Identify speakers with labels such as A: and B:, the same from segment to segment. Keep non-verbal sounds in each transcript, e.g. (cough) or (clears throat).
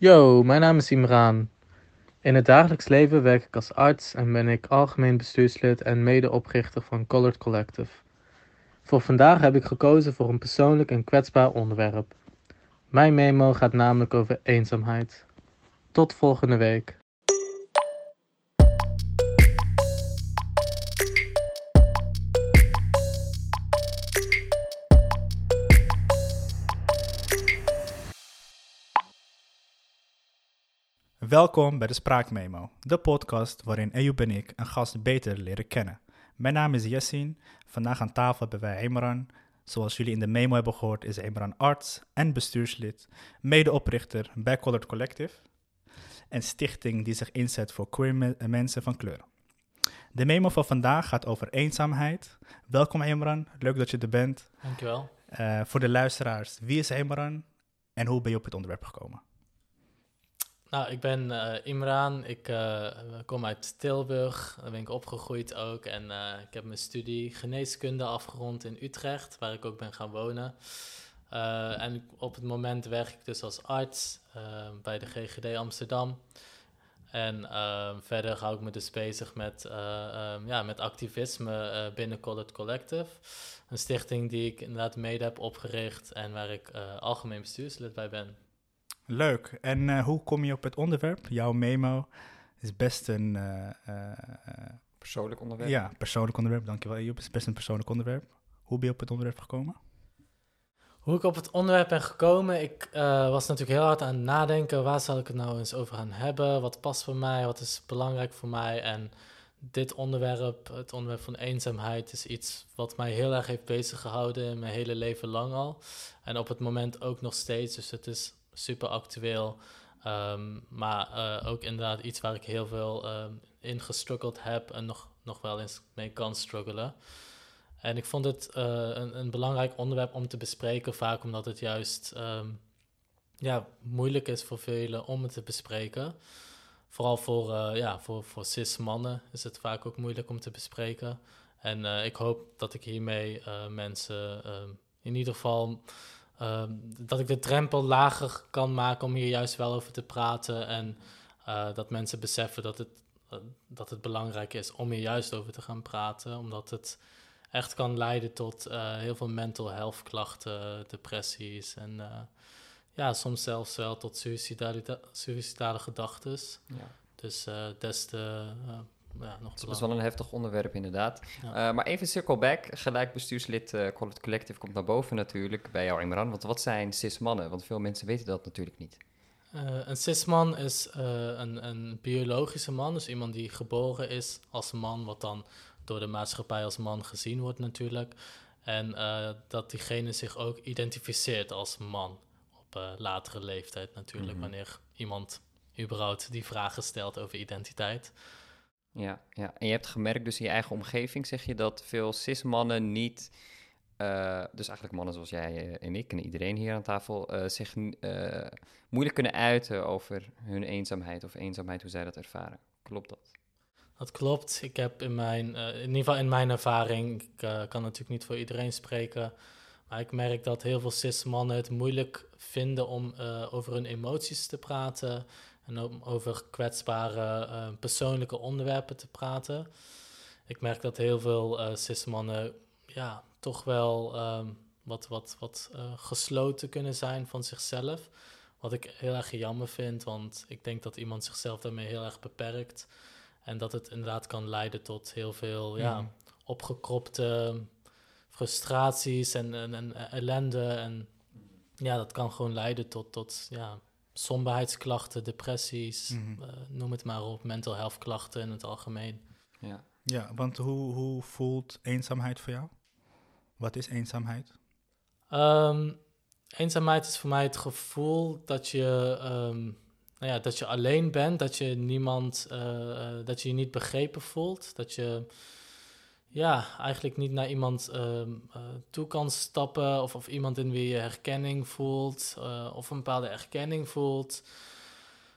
A: Yo, mijn naam is Imran. In het dagelijks leven werk ik als arts en ben ik algemeen bestuurslid en medeoprichter van Colored Collective. Voor vandaag heb ik gekozen voor een persoonlijk en kwetsbaar onderwerp. Mijn memo gaat namelijk over eenzaamheid. Tot volgende week.
B: Welkom bij de Spraakmemo, de podcast waarin Eyoub en ik een gast beter leren kennen. Mijn naam is Yassin. Vandaag aan tafel hebben wij Emran. Zoals jullie in de memo hebben gehoord is Emran arts en bestuurslid, medeoprichter bij Colored Collective, een stichting die zich inzet voor queer me- mensen van kleur. De memo van vandaag gaat over eenzaamheid. Welkom Emran, leuk dat je er bent.
A: Dankjewel.
B: Eh, voor de luisteraars, wie is Emran en hoe ben je op het onderwerp gekomen?
A: Nou, ik ben eh, Imran. Ik eh, kom uit Tilburg. Daar ben ik opgegroeid ook. En eh, ik heb mijn studie geneeskunde afgerond in Utrecht, waar ik ook ben gaan wonen. En op het moment werk ik dus als arts bij de GGD Amsterdam. En verder hou ik me dus bezig met, eh, ehm, ja, met activisme binnen Colored Collective. Een stichting die ik inderdaad mede heb opgericht en waar ik algemeen bestuurslid bij ben.
B: Leuk. En eh, hoe kom je op het onderwerp? Jouw memo is best een eh, eh,
C: Persoonlijk onderwerp.
B: ja, persoonlijk onderwerp. Dankjewel, Joep. Het is best een persoonlijk onderwerp. Hoe ben je op het onderwerp gekomen?
A: Hoe ik op het onderwerp ben gekomen, ik eh, was natuurlijk heel hard aan het nadenken. Waar zal ik het nou eens over gaan hebben? Wat past voor mij? Wat is belangrijk voor mij? En dit onderwerp, het onderwerp van eenzaamheid, is iets wat mij heel erg heeft bezig gehouden in mijn hele leven lang al. En op het moment ook nog steeds. Dus het is super actueel. Ehm, maar eh, ook inderdaad iets waar ik heel veel ehm, in gestruggeld heb en nog, nog wel eens mee kan struggelen. En ik vond het eh, een, een belangrijk onderwerp om te bespreken, vaak omdat het juist ehm, ja, moeilijk is voor velen om het te bespreken. Vooral voor, eh, ja, voor, voor cis-mannen is het vaak ook moeilijk om te bespreken. En ik hoop dat ik hiermee mensen in ieder geval... ehm, dat ik de drempel lager kan maken om hier juist wel over te praten. En eh, dat mensen beseffen dat het, eh, dat het belangrijk is om hier juist over te gaan praten. Omdat het echt kan leiden tot eh, heel veel mental health klachten, depressies en ja, soms zelfs wel tot suïcidale gedachten.
C: Ja.
A: Dus des te ja, nog
C: Het is wel een heftig onderwerp, inderdaad.
A: Ja.
C: Eh, maar even circle back. Gelijk bestuurslid uh, Collective komt naar boven natuurlijk bij jou, Imran. Want wat zijn cis-mannen? Want veel mensen weten dat natuurlijk niet.
A: Eh, een cisman is een, een biologische man, dus iemand die geboren is als man, wat dan door de maatschappij als man gezien wordt natuurlijk. En dat diegene zich ook identificeert als man op latere leeftijd natuurlijk,
C: Mhm.
A: wanneer iemand überhaupt die vragen stelt over identiteit.
C: Ja, ja. En je hebt gemerkt dus in je eigen omgeving, zeg je, dat veel cis-mannen niet... eh, dus eigenlijk mannen zoals jij eh, en ik en iedereen hier aan tafel... eh, zich moeilijk kunnen uiten over hun eenzaamheid of eenzaamheid, hoe zij dat ervaren. Klopt dat?
A: Dat klopt. Ik heb in mijn, in ieder geval in mijn ervaring, ik kan natuurlijk niet voor iedereen spreken, maar ik merk dat heel veel cis-mannen het moeilijk vinden om over hun emoties te praten en om over kwetsbare eh, persoonlijke onderwerpen te praten. Ik merk dat heel veel eh cis-mannen ja, toch wel ehm, wat, wat, wat eh, gesloten kunnen zijn van zichzelf. Wat ik heel erg jammer vind, want ik denk dat iemand zichzelf daarmee heel erg beperkt. En dat het inderdaad kan leiden tot heel veel ja,
B: Mhm.
A: opgekropte frustraties en, en, en ellende. En ja, dat kan gewoon leiden tot, tot ja, somberheidsklachten, depressies,
B: Mhm.
A: eh, noem het maar op, mental health klachten in het algemeen.
C: Ja.
B: Ja, want hoe, hoe voelt eenzaamheid voor jou? Wat is eenzaamheid?
A: Ehm, eenzaamheid is voor mij het gevoel dat je, ehm, nou ja, dat je alleen bent, dat je niemand, eh, eh, dat je je niet begrepen voelt, dat je ja, eigenlijk niet naar iemand ehm, eh, toe kan stappen of, of iemand in wie je herkenning voelt eh, of een bepaalde erkenning voelt.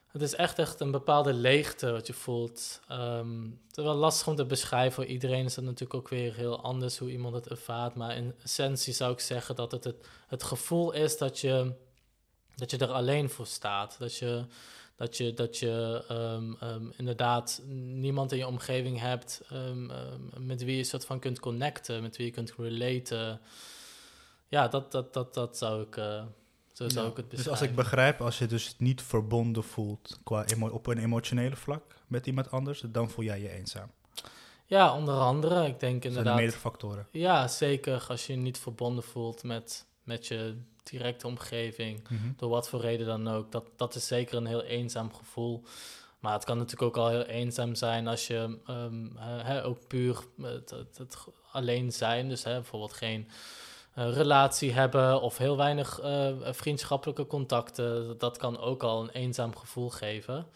A: Het is echt, echt een bepaalde leegte wat je voelt. Ehm, het is wel lastig om te beschrijven. Voor iedereen is dat natuurlijk ook weer heel anders hoe iemand het ervaart. Maar in essentie zou ik zeggen dat het het, het gevoel is dat je dat je er alleen voor staat. Dat je, dat je, dat je ehm, ehm, inderdaad niemand in je omgeving hebt ehm, met wie je soort van kunt connecten, met wie je kunt relaten. Ja, dat, dat, dat, dat zou ik, eh, zo zou
B: Ja.
A: ik het
B: Dus als ik begrijp, als je dus niet verbonden voelt qua op een emotionele vlak met iemand anders, dan voel jij je eenzaam.
A: Ja, onder andere. Ik denk
B: Dat zijn de
A: inderdaad.
B: meerdere factoren.
A: Ja, zeker. Als je je niet verbonden voelt met, met je directe omgeving,
B: Mhm.
A: door wat voor reden dan ook, dat, dat is zeker een heel eenzaam gevoel. Maar het kan natuurlijk ook al heel eenzaam zijn als je ehm, eh, ook puur het, het, het alleen zijn, dus bijvoorbeeld geen eh, relatie hebben of heel weinig eh, vriendschappelijke contacten. Dat kan ook al een eenzaam gevoel geven.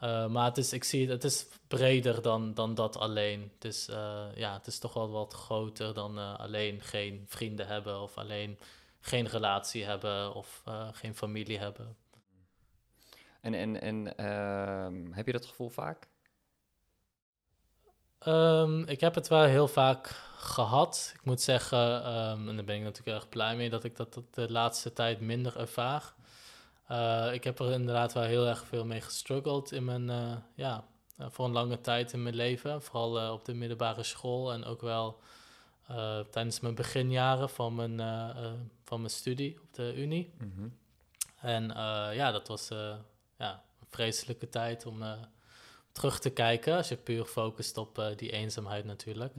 A: Eh, maar het is, ik zie het, het is breder dan, dan dat alleen. Het is, eh, ja, het is toch wel wat groter dan eh, alleen geen vrienden hebben of alleen geen relatie hebben of eh, geen familie hebben.
C: En, en, en ehm, heb je dat gevoel vaak?
A: Ehm, ik heb het wel heel vaak gehad. Ik moet zeggen, ehm, en daar ben ik natuurlijk erg blij mee dat ik dat dat de laatste tijd minder ervaar. Eh, ik heb er inderdaad wel heel erg veel mee gestruggeld in mijn, eh, ja, voor een lange tijd in mijn leven. Vooral op de middelbare school en ook wel eh, tijdens mijn beginjaren van mijn, eh, eh, van mijn studie op de Unie.
C: Mhm.
A: En ja, dat was ja, een vreselijke tijd om terug te kijken. Als je puur focust op die eenzaamheid natuurlijk.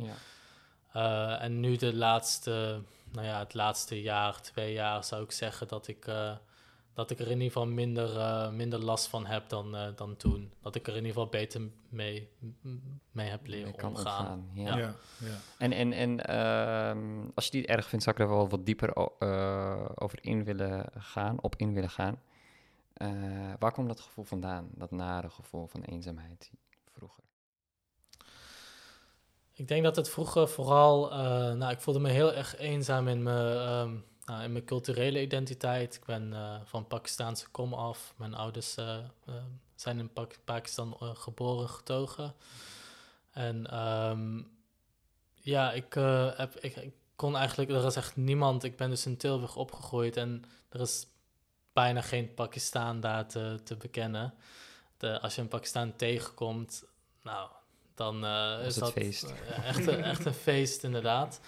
C: Ja.
A: En nu de laatste, nou ja, het laatste jaar, twee jaar zou ik zeggen dat ik, dat ik er in ieder geval minder, eh, minder last van heb dan, eh, dan toen. Dat ik er in ieder geval beter mee, mee heb leren
C: kan
A: omgaan.
C: omgaan. Ja.
B: Ja. Ja,
C: En, en, en ehm, als je die erg vindt, zou ik er wel wat dieper eh, over in willen gaan, op in willen gaan. Eh, waar komt dat gevoel vandaan? Dat nare gevoel van eenzaamheid vroeger?
A: Ik denk dat het vroeger vooral, eh, nou, ik voelde me heel erg eenzaam in mijn, ehm, in mijn culturele identiteit. Ik ben eh, van Pakistaanse kom af. Mijn ouders eh, eh, zijn in Pak- Pakistan eh, geboren, getogen. En ehm, ja, ik, eh, heb, ik, ik kon eigenlijk, er is echt niemand. Ik ben dus in Tilburg opgegroeid en er is bijna geen Pakistaan daar te, te bekennen. De, als je een Pakistaan tegenkomt, nou, dan eh,
C: is
A: dat
C: feest.
A: eh, echt, echt een feest, inderdaad.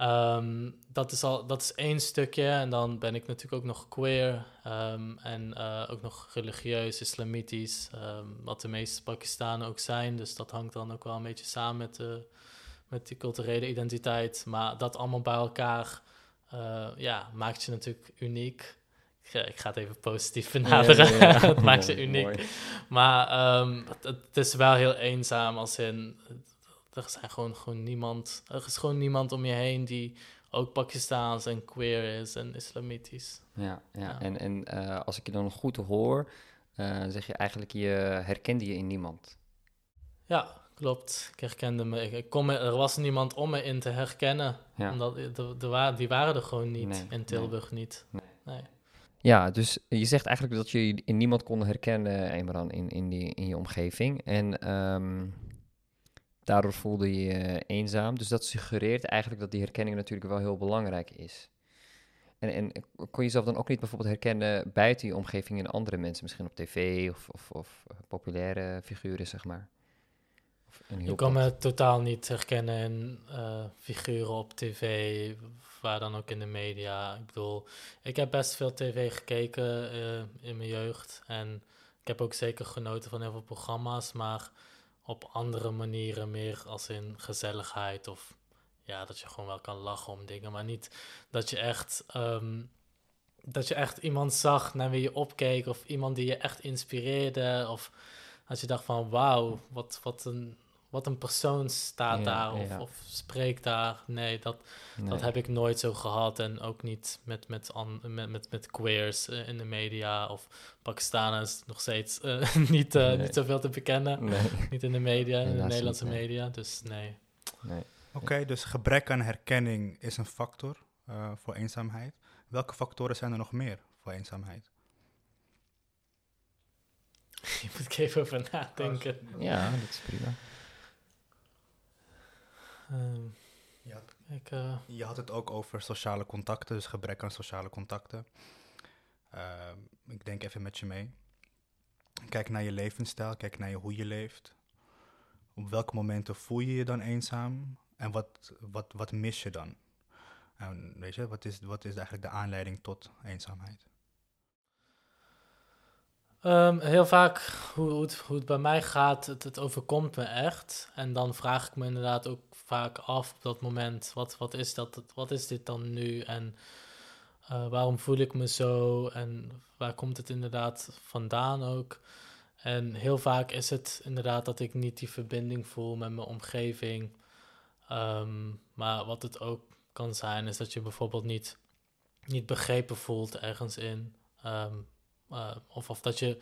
A: Ehm, dat, is al, dat is één stukje. En dan ben ik natuurlijk ook nog queer. ehm, en eh, ook nog religieus, islamitisch. ehm, wat de meeste Pakistanen ook zijn. Dus dat hangt dan ook wel een beetje samen met, de, met die culturele identiteit. Maar dat allemaal bij elkaar eh, ja, maakt je natuurlijk uniek. Ik, ga- ik ga het even positief (laughs) benaderen.
C: Ja, ja, ja. (laughs)
A: het maakt je
C: Mooi,
A: uniek.
C: mooi.
A: Maar het, het is wel heel eenzaam als in... Er, zijn gewoon, gewoon niemand, er is gewoon niemand om je heen die ook Pakistaans en queer is en islamitisch.
C: Ja, ja.
A: Ja.
C: en, en eh, als ik je dan goed hoor, eh, zeg je eigenlijk, je herkende je in niemand.
A: Ja, klopt. Ik herkende me. Ik, kon me er was niemand om me in te herkennen.
C: Ja.
A: Omdat er wa- die waren er gewoon niet.
C: Nee,
A: in Tilburg niet.
C: Nee.
A: Nee.
C: Ja, dus je zegt eigenlijk dat je in niemand kon herkennen, Emran, in, in, die, in je omgeving. En ehm, daardoor voelde je je eenzaam. Dus dat suggereert eigenlijk dat die herkenning natuurlijk wel heel belangrijk is. En, en kon je jezelf dan ook niet bijvoorbeeld herkennen buiten je omgeving in andere mensen, misschien op tv of, of, of populaire figuren, zeg maar?
A: Ik kan me totaal niet herkennen in eh, figuren op tv, waar dan ook in de media. Ik bedoel, ik heb best veel tv gekeken eh, in mijn jeugd. En ik heb ook zeker genoten van heel veel programma's, maar op andere manieren meer als in gezelligheid of ja, dat je gewoon wel kan lachen om dingen, maar niet dat je echt, ehm, dat je echt iemand zag naar wie je opkeek of iemand die je echt inspireerde of dat je dacht van wauw, wat, wat, een, wat een persoon staat
C: Ja,
A: daar of,
C: ja.
A: of spreekt daar. Nee, dat,
C: Nee.
A: dat heb ik nooit zo gehad en ook niet met, met, an, met, met, met queers eh, in de media of Pakistanen is nog steeds eh, (laughs) niet, eh,
C: Nee.
A: niet zoveel te bekennen.
C: Nee,
A: Niet in de media, in de Nederlandse
C: niet, nee.
A: media, dus nee.
C: nee.
B: Oké, dus gebrek aan herkenning is een factor eh, voor eenzaamheid. Welke factoren zijn er nog meer voor eenzaamheid? (laughs)
A: Je moet ik even over nadenken.
C: Ja, dat is prima.
A: Ehm,
B: Ja.
A: ik, eh,
B: Je had het ook over sociale contacten, dus gebrek aan sociale contacten. Ehm, ik denk even met je mee. Kijk naar je levensstijl, kijk naar je, hoe je leeft. Op welke momenten voel je je dan eenzaam? En wat, wat, wat mis je dan? En weet je, wat is, wat is eigenlijk de aanleiding tot eenzaamheid?
A: Ehm, heel vaak hoe, hoe, het, bij mij gaat, het, het overkomt me echt. En dan vraag ik me inderdaad ook vaak af op dat moment, wat, wat, is, dat, wat is dit dan nu? En eh, waarom voel ik me zo? En waar komt het inderdaad vandaan ook? En heel vaak is het inderdaad dat ik niet die verbinding voel met mijn omgeving. Ehm, maar wat het ook kan zijn, is dat je bijvoorbeeld niet, niet begrepen voelt ergens in. Ehm, uh, of, of dat je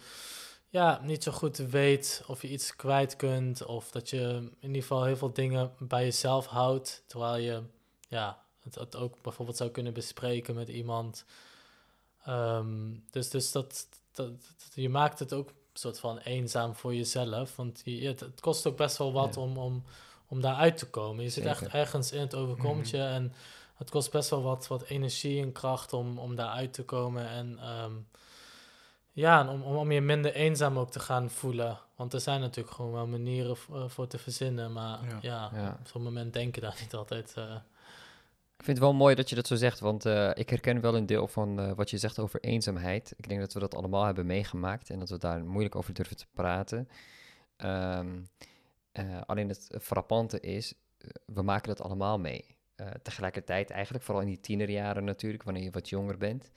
A: ja, niet zo goed weet of je iets kwijt kunt. Of dat je in ieder geval heel veel dingen bij jezelf houdt. Terwijl je ja, het, het ook bijvoorbeeld zou kunnen bespreken met iemand. Um, dus dus dat, dat, je maakt het ook een soort van eenzaam voor jezelf. Want je, het, het kost ook best wel wat om, om, om daaruit te komen. Je zit echt ergens in, het overkomt mhm. En het kost best wel wat, wat energie en kracht om, om daaruit te komen. En um, ja, om, om, om je minder eenzaam ook te gaan voelen. Want er zijn natuurlijk gewoon wel manieren uh, voor te verzinnen. Maar ja, op zo'n moment denken daar niet altijd. Uh...
C: Ik vind het wel mooi dat je dat zo zegt, want uh, ik herken wel een deel van wat je zegt over eenzaamheid. Ik denk dat we dat allemaal hebben meegemaakt en dat we daar moeilijk over durven te praten. Um, alleen het frappante is, we maken dat allemaal mee. tegelijkertijd eigenlijk, vooral in die tienerjaren natuurlijk, wanneer je wat jonger bent.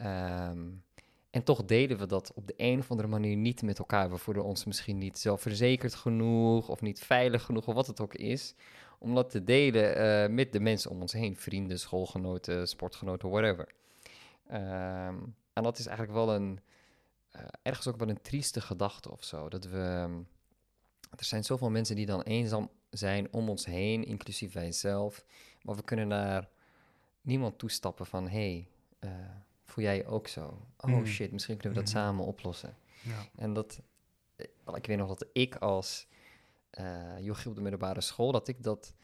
C: Um, en toch delen we dat op de een of andere manier niet met elkaar. We voelen ons misschien niet zelfverzekerd genoeg of niet veilig genoeg of wat het ook is. Om dat te delen uh, met de mensen om ons heen. Vrienden, schoolgenoten, sportgenoten, whatever. Um, en dat is eigenlijk wel een, uh, ergens ook wel een trieste gedachte of zo. Dat we, er zijn zoveel mensen die dan eenzaam zijn om ons heen, inclusief wij zelf. Maar we kunnen naar niemand toestappen van, hé, hey, uh, voel jij je ook zo? Oh mm. shit, misschien kunnen we dat mm-hmm. samen oplossen. Ja. En dat, eh, ik weet nog dat ik als uh, jochie op de middelbare school, dat ik dat,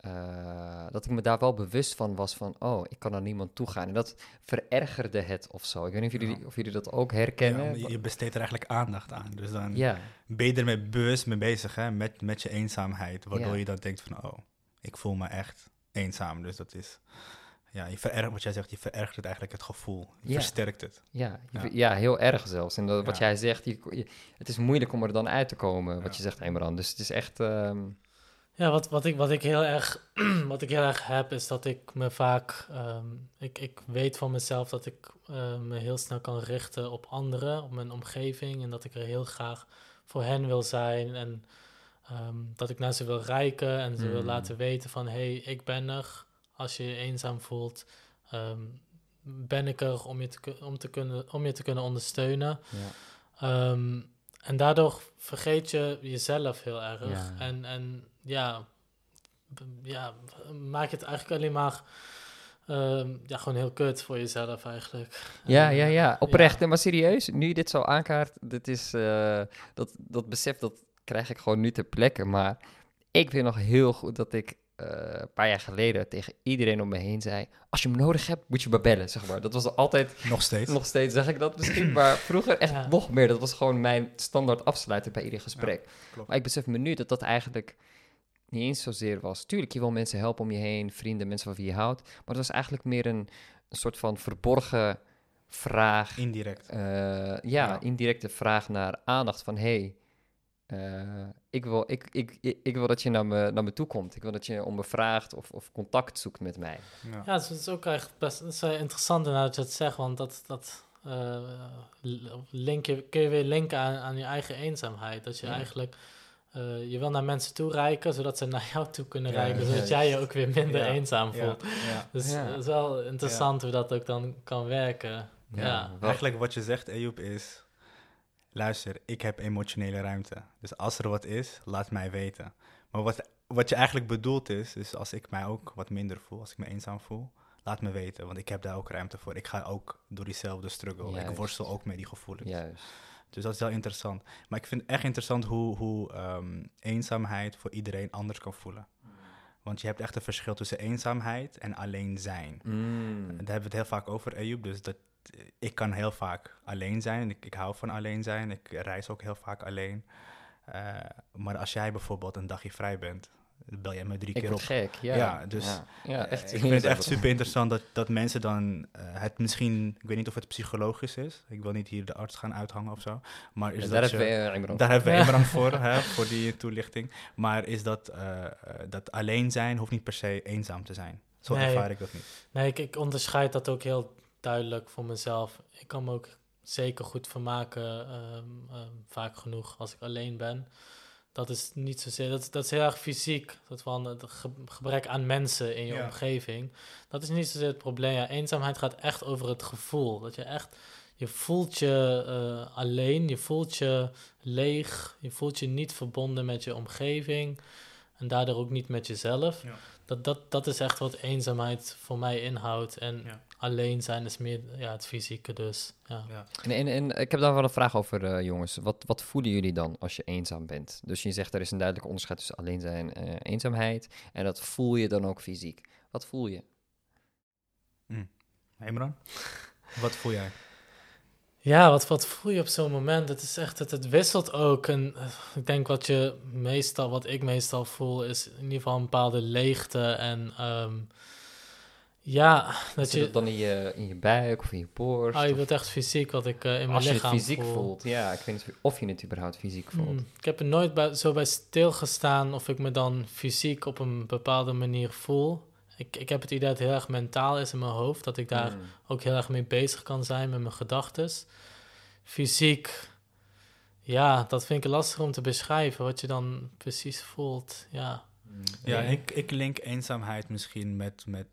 C: uh, dat ik me daar wel bewust van was van, oh, ik kan naar niemand toe gaan. En dat verergerde het of zo. Ik weet niet of jullie, of jullie dat ook herkennen.
B: Ja, je besteedt er eigenlijk aandacht aan. Dus dan ja. ben je er met bewust mee bezig, hè, met, met je eenzaamheid. Waardoor je dan denkt van, oh, ik voel me echt eenzaam. Dus dat is ja, je verergert, wat jij zegt, je verergert het eigenlijk het gevoel. Je versterkt het.
C: Ja, ja. heel erg zelfs. En dat, wat jij zegt, je, het is moeilijk om er dan uit te komen, wat je zegt, Emran. Dus het is echt... Ehm,
A: ja, wat, wat, ik, wat, ik heel erg, (clears throat) wat ik heel erg heb, is dat ik me vaak... Ehm, ik, ik weet van mezelf dat ik uh, me heel snel kan richten op anderen, op mijn omgeving. En dat ik er heel graag voor hen wil zijn. En um, dat ik naar ze wil reiken en ze wil mm. laten weten van... hé, hey, ik ben er als je je eenzaam voelt, ehm, ben ik er om je te, om te, kunnen, om je te kunnen ondersteunen. Ja. Ehm, en daardoor vergeet je jezelf heel erg. En, en ja, ja, maak het eigenlijk alleen maar ehm, ja, gewoon heel kut voor jezelf eigenlijk.
C: Ja, ja, ja, oprecht. Ja. Maar serieus, nu je dit zo aankaart, dit is, uh, dat, dat besef dat krijg ik gewoon nu ter plekke. Maar ik weet nog heel goed dat ik een paar jaar geleden tegen iedereen om me heen zei: Als je me nodig hebt, moet je me bellen. Zeg maar. Dat was altijd.
B: Nog steeds.
C: Nog steeds zeg ik dat misschien. maar vroeger echt nog meer. Dat was gewoon mijn standaard afsluiter bij ieder gesprek. maar ik besef me nu dat dat eigenlijk niet eens zozeer was. Tuurlijk, je wil mensen helpen om je heen, vrienden, mensen van wie je houdt. Maar het was eigenlijk meer een, een soort van verborgen vraag.
B: Indirect.
C: Uh, ja, ja, indirecte vraag naar aandacht van: Hey, uh, ik, wil, ik, ik, ik, wil dat je naar me, naar me toe komt. Ik wil dat je om me vraagt of, of contact zoekt met mij.
A: Ja, ja het is ook echt best is interessant inderdaad dat je het zegt, want dat, dat uh, link je, kun je weer linken aan, aan je eigen eenzaamheid. Dat je eigenlijk, uh, je wil naar mensen toe reiken, zodat ze naar jou toe kunnen reiken, zodat jij je ook weer minder eenzaam voelt. Dus het is wel interessant hoe dat ook dan kan werken. Ja.
B: Eigenlijk wat je zegt, Ejoep, is luister, ik heb emotionele ruimte. Dus als er wat is, laat mij weten. Maar wat, wat je eigenlijk bedoelt is, is als ik mij ook wat minder voel, als ik me eenzaam voel, laat me weten. Want ik heb daar ook ruimte voor. Ik ga ook door diezelfde struggle. Ik worstel ook met die gevoelens. Juist. Dus dat is wel interessant. Maar ik vind het echt interessant hoe, hoe ehm, eenzaamheid voor iedereen anders kan voelen. Want je hebt echt een verschil tussen eenzaamheid en alleen zijn. Mm. Daar hebben we het heel vaak over, Ayub. Dus dat, ik kan heel vaak alleen zijn. Ik, ik hou van alleen zijn. Ik reis ook heel vaak alleen. Eh, maar als jij bijvoorbeeld een dagje vrij bent, dan bel jij me drie
C: Ik
B: keer op.
C: gek, ja.
B: Ja, dus,
C: Ja, ja,
B: Eh,
C: echt.
B: ik vind het echt super interessant dat, dat mensen dan eh, het misschien, ik weet niet of het psychologisch is. Ik wil niet hier de arts gaan uithangen of zo. Maar is
C: Ja,
B: dat
C: daar hebben we Imran.
B: daar hebben we
A: Ja.
B: Imran (laughs) voor, hè, voor die toelichting. Maar is dat, dat alleen zijn hoeft niet per se eenzaam te zijn. Zo
A: Nee.
B: ervaar ik dat niet.
A: Nee, ik, ik onderscheid dat ook heel duidelijk voor mezelf. Ik kan me ook zeker goed vermaken, ehm, ehm, vaak genoeg als ik alleen ben. Dat is niet zozeer, dat, dat is heel erg fysiek. Dat van het ge- gebrek aan mensen in je
B: Ja.
A: omgeving. Dat is niet zozeer het probleem. Ja, eenzaamheid gaat echt over het gevoel. Dat je echt, je voelt je eh, alleen, je voelt je leeg, je voelt je niet verbonden met je omgeving. En daardoor ook niet met jezelf.
B: Ja.
A: Dat, dat, dat is echt wat eenzaamheid voor mij inhoudt. En
B: Ja.
A: Alleen zijn is meer ja, het fysieke dus. Ja.
B: Ja.
C: En, en, en ik heb daar wel een vraag over, eh, jongens. Wat, wat voelen jullie dan als je eenzaam bent? Dus je zegt er is een duidelijk onderscheid tussen alleen zijn en eh, eenzaamheid. En dat voel je dan ook fysiek. Wat voel je?
B: Imran, (laughs) wat voel jij?
A: Ja, wat, wat voel je op zo'n moment? Het is echt, het, het wisselt ook. En eh, ik denk wat je meestal, wat ik meestal voel, is in ieder geval een bepaalde leegte. En ehm, ja, dat
C: Zit
A: je,
C: dan in je, in je buik of in je borst?
A: oh, je
C: Of
A: wilt echt fysiek wat ik eh, in mijn
C: als je het
A: lichaam
C: fysiek
A: voel.
C: voelt. Ja, ik weet niet of je het überhaupt fysiek voelt.
A: Hmm, ik heb er nooit bij, zo bij stilgestaan of ik me dan fysiek op een bepaalde manier voel. Ik, ik heb het idee dat het heel erg mentaal is in mijn hoofd. Dat ik daar
C: Hmm.
A: ook heel erg mee bezig kan zijn met mijn gedachten. Fysiek, ja, dat vind ik lastig om te beschrijven. Wat je dan precies voelt. Ja,
B: Ja,
C: Ja.
B: ik, ik link eenzaamheid misschien met, met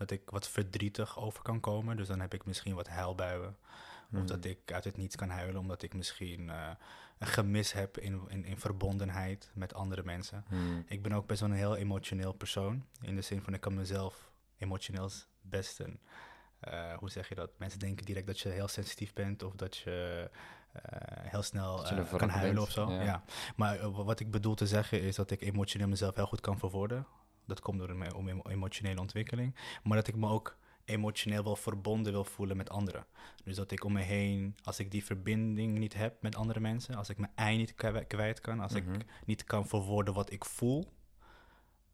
B: dat ik wat verdrietig over kan komen. Dus dan heb ik misschien wat huilbuien. Of
C: Hmm.
B: dat ik uit het niets kan huilen, omdat ik misschien eh, een gemis heb in, in, in verbondenheid met andere mensen.
C: Hmm.
B: Ik ben ook best wel een heel emotioneel persoon. In de zin van, ik kan mezelf emotioneel best een... eh, hoe zeg je dat? Mensen denken direct dat je heel sensitief bent of dat je eh, heel snel
C: je
B: kan huilen
C: bent,
B: of zo.
C: ja.
B: Ja. Maar wa- wat ik bedoel te zeggen is dat ik emotioneel mezelf heel goed kan verwoorden. Dat komt door emo- emotionele ontwikkeling. Maar dat ik me ook emotioneel wel verbonden wil voelen met anderen. Dus dat ik om me heen, als ik die verbinding niet heb met andere mensen, als ik mijn ei niet kwijt, kan, als
C: Mhm.
B: ik niet kan verwoorden wat ik voel,